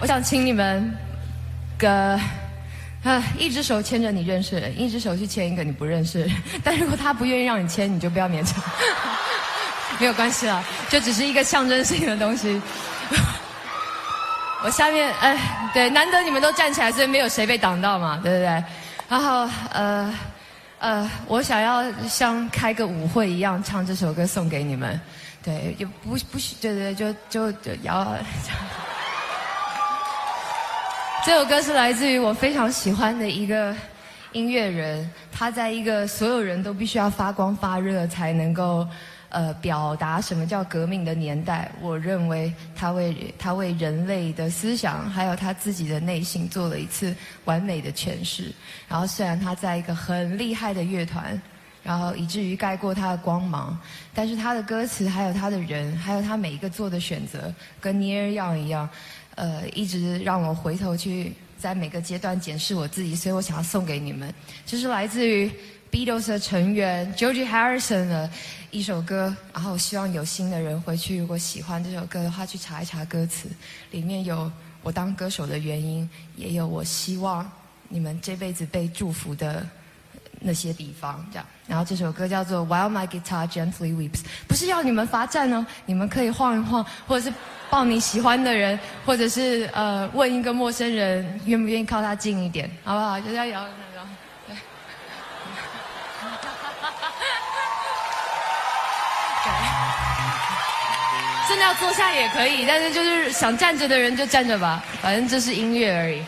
我想请你们，个啊，一只手牵着你认识人，一只手去牵一个你不认识人。但如果他不愿意让你牵，你就不要勉强，没有关系了，就只是一个象征性的东西。我下面哎，对，难得你们都站起来，所以没有谁被挡到嘛，对不对？然后呃呃，我想要像开个舞会一样唱这首歌送给你们，对，就不不许，对对，就就就摇。这首歌是来自于我非常喜欢的一个音乐人，他在一个所有人都必须要发光发热才能够呃表达什么叫革命的年代，我认为他为他为人类的思想还有他自己的内心做了一次完美的诠释。然后虽然他在一个很厉害的乐团，然后以至于盖过他的光芒，但是他的歌词还有他的人，还有他每一个做的选择，跟尼尔样一样。呃，一直让我回头去在每个阶段检视我自己，所以我想要送给你们，这是来自于 Beatles 的成员 George Harrison 的一首歌。然后希望有心的人回去，如果喜欢这首歌的话，去查一查歌词，里面有我当歌手的原因，也有我希望你们这辈子被祝福的那些地方。这样，然后这首歌叫做 While My Guitar Gently Weeps，不是要你们罚站哦，你们可以晃一晃，或者是。抱你喜欢的人，或者是呃，问一个陌生人愿不愿意靠他近一点，好不好？就要摇那个，对。真的要坐下也可以，但是就是想站着的人就站着吧，反正这是音乐而已。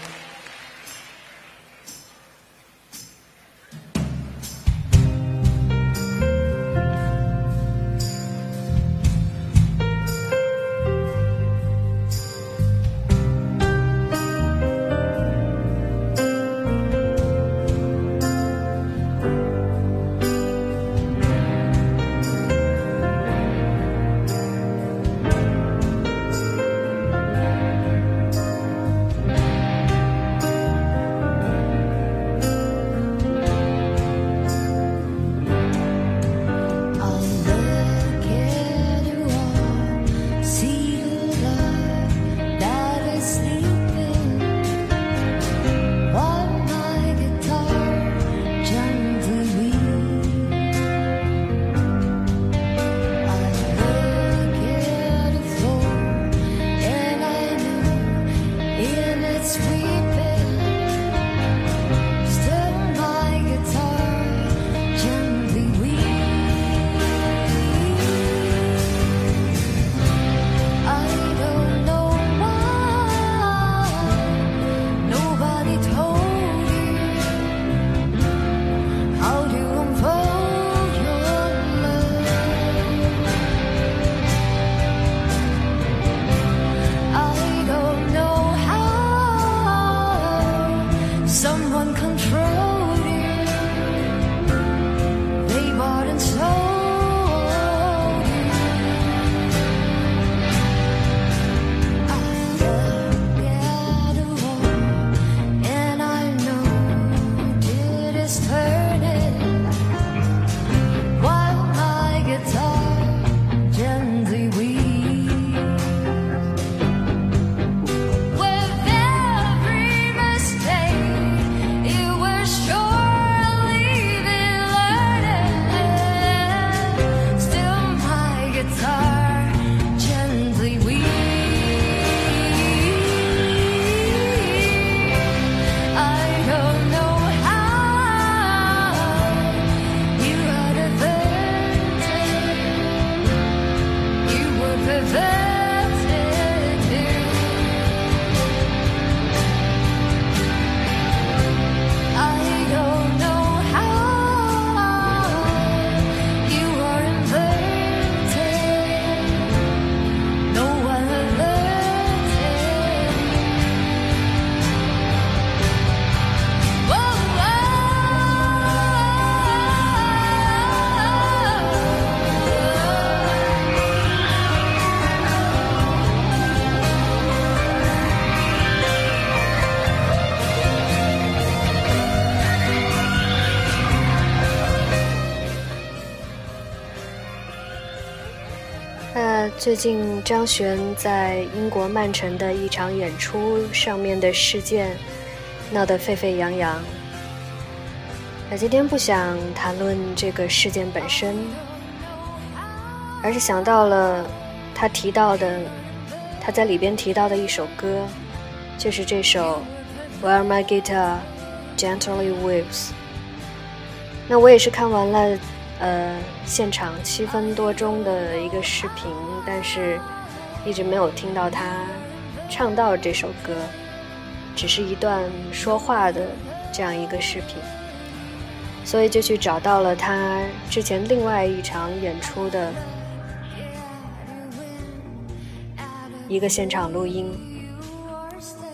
最近张悬在英国曼城的一场演出上面的事件闹得沸沸扬扬。那今天不想谈论这个事件本身，而是想到了他提到的，他在里边提到的一首歌，就是这首《Where My Guitar Gently Weeps》。那我也是看完了。呃，现场七分多钟的一个视频，但是一直没有听到他唱到这首歌，只是一段说话的这样一个视频，所以就去找到了他之前另外一场演出的一个现场录音，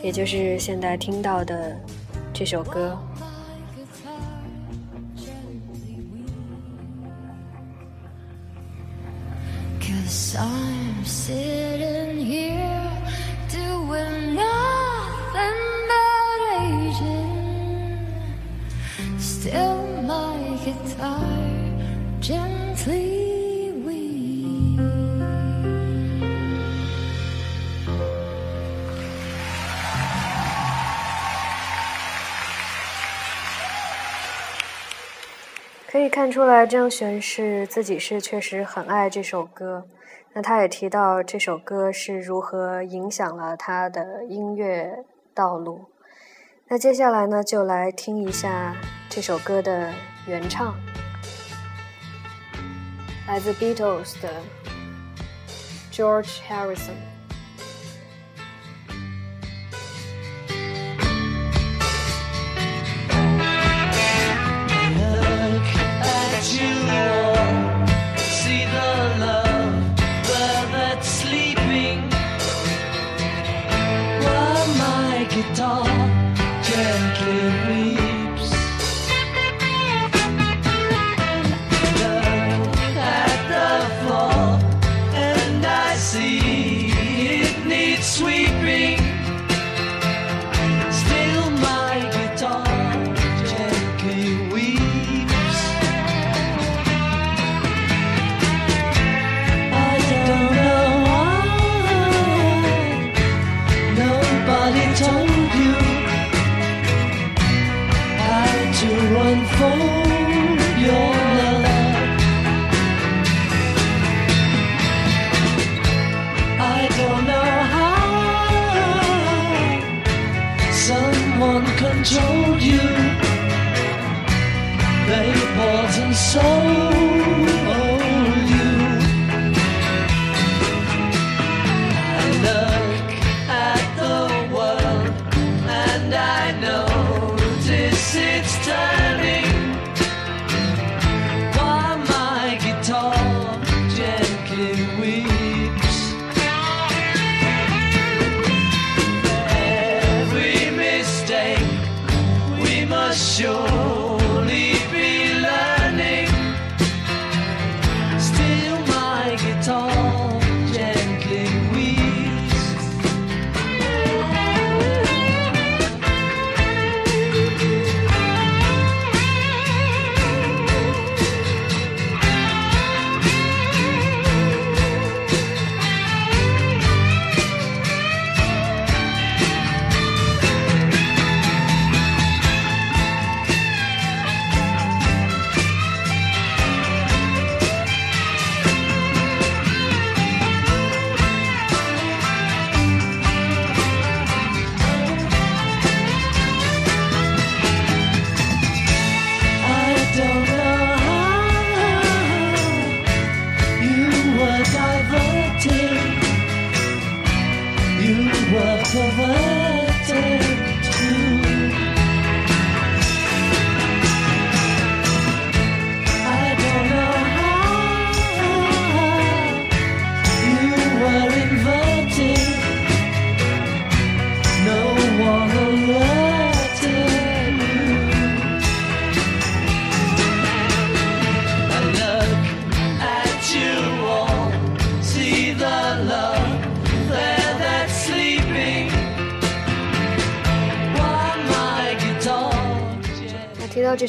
也就是现在听到的这首歌。可以看出来，张悬是自己是确实很爱这首歌。那他也提到这首歌是如何影响了他的音乐道路。那接下来呢，就来听一下这首歌的原唱，来自 Beatles 的 George Harrison。guitar 所以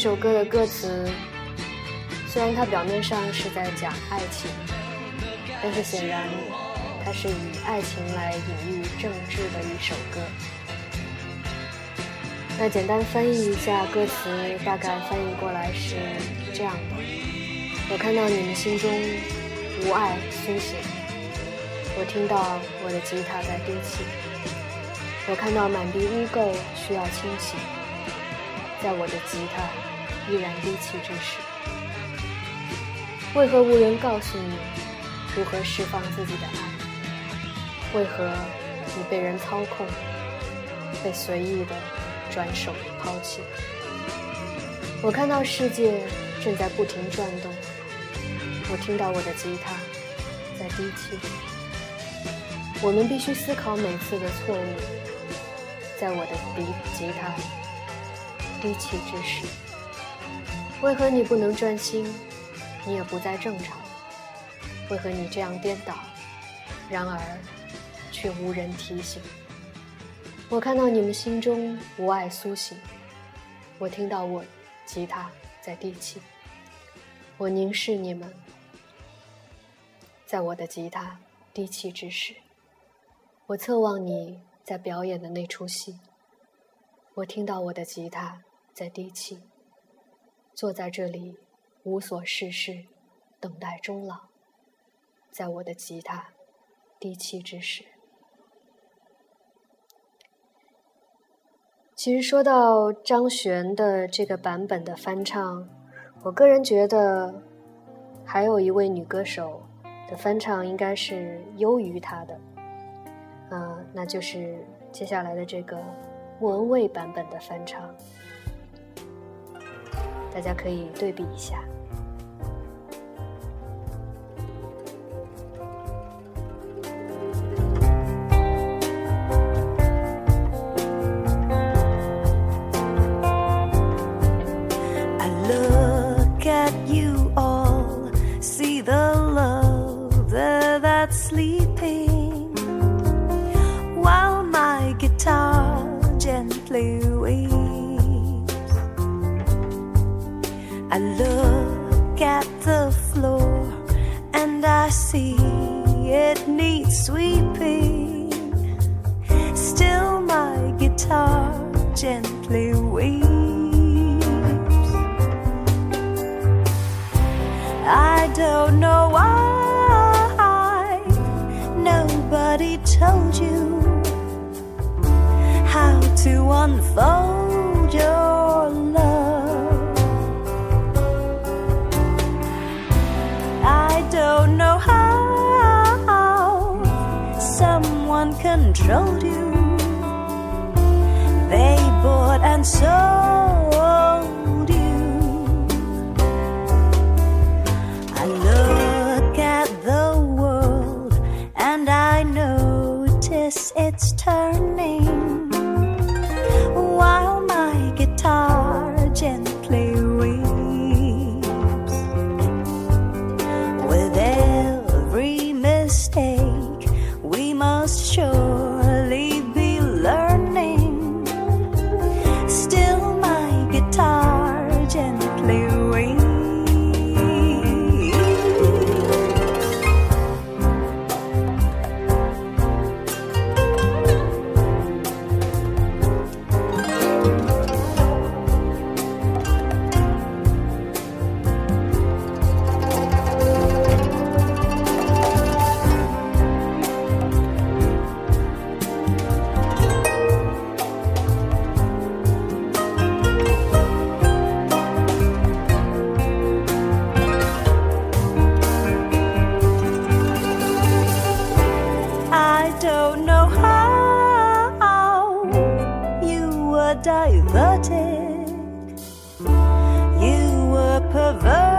这首歌的歌词，虽然它表面上是在讲爱情，但是显然，它是以爱情来隐喻政治的一首歌。那简单翻译一下歌词，大概翻译过来是这样的：我看到你们心中无爱苏醒，我听到我的吉他在低泣，我看到满地污垢需要清洗，在我的吉他依然低泣之时，为何无人告诉你如何释放自己的爱？为何你被人操控，被随意的？转手抛弃。我看到世界正在不停转动，我听到我的吉他在低泣。我们必须思考每次的错误，在我的吉吉他低泣之时，为何你不能专心？你也不再正常，为何你这样颠倒？然而，却无人提醒。我看到你们心中无爱苏醒，我听到我吉他在低泣，我凝视你们，在我的吉他低泣之时，我侧望你在表演的那出戏，我听到我的吉他在低泣，坐在这里无所事事，等待终老，在我的吉他低泣之时。其实说到张悬的这个版本的翻唱，我个人觉得还有一位女歌手的翻唱应该是优于他的，嗯，那就是接下来的这个莫文蔚版本的翻唱，大家可以对比一下。look at you. They bought and sold were diverted, you were perverted.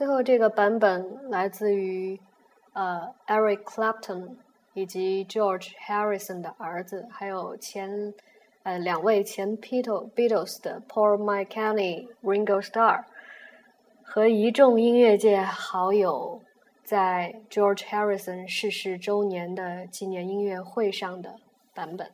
最后这个版本来自于呃 Eric Clapton 以及 George Harrison 的儿子，还有前呃两位前 Beatles 的 Paul McCartney、Ringo Starr 和一众音乐界好友在 George Harrison 逝世周年的纪念音乐会上的版本。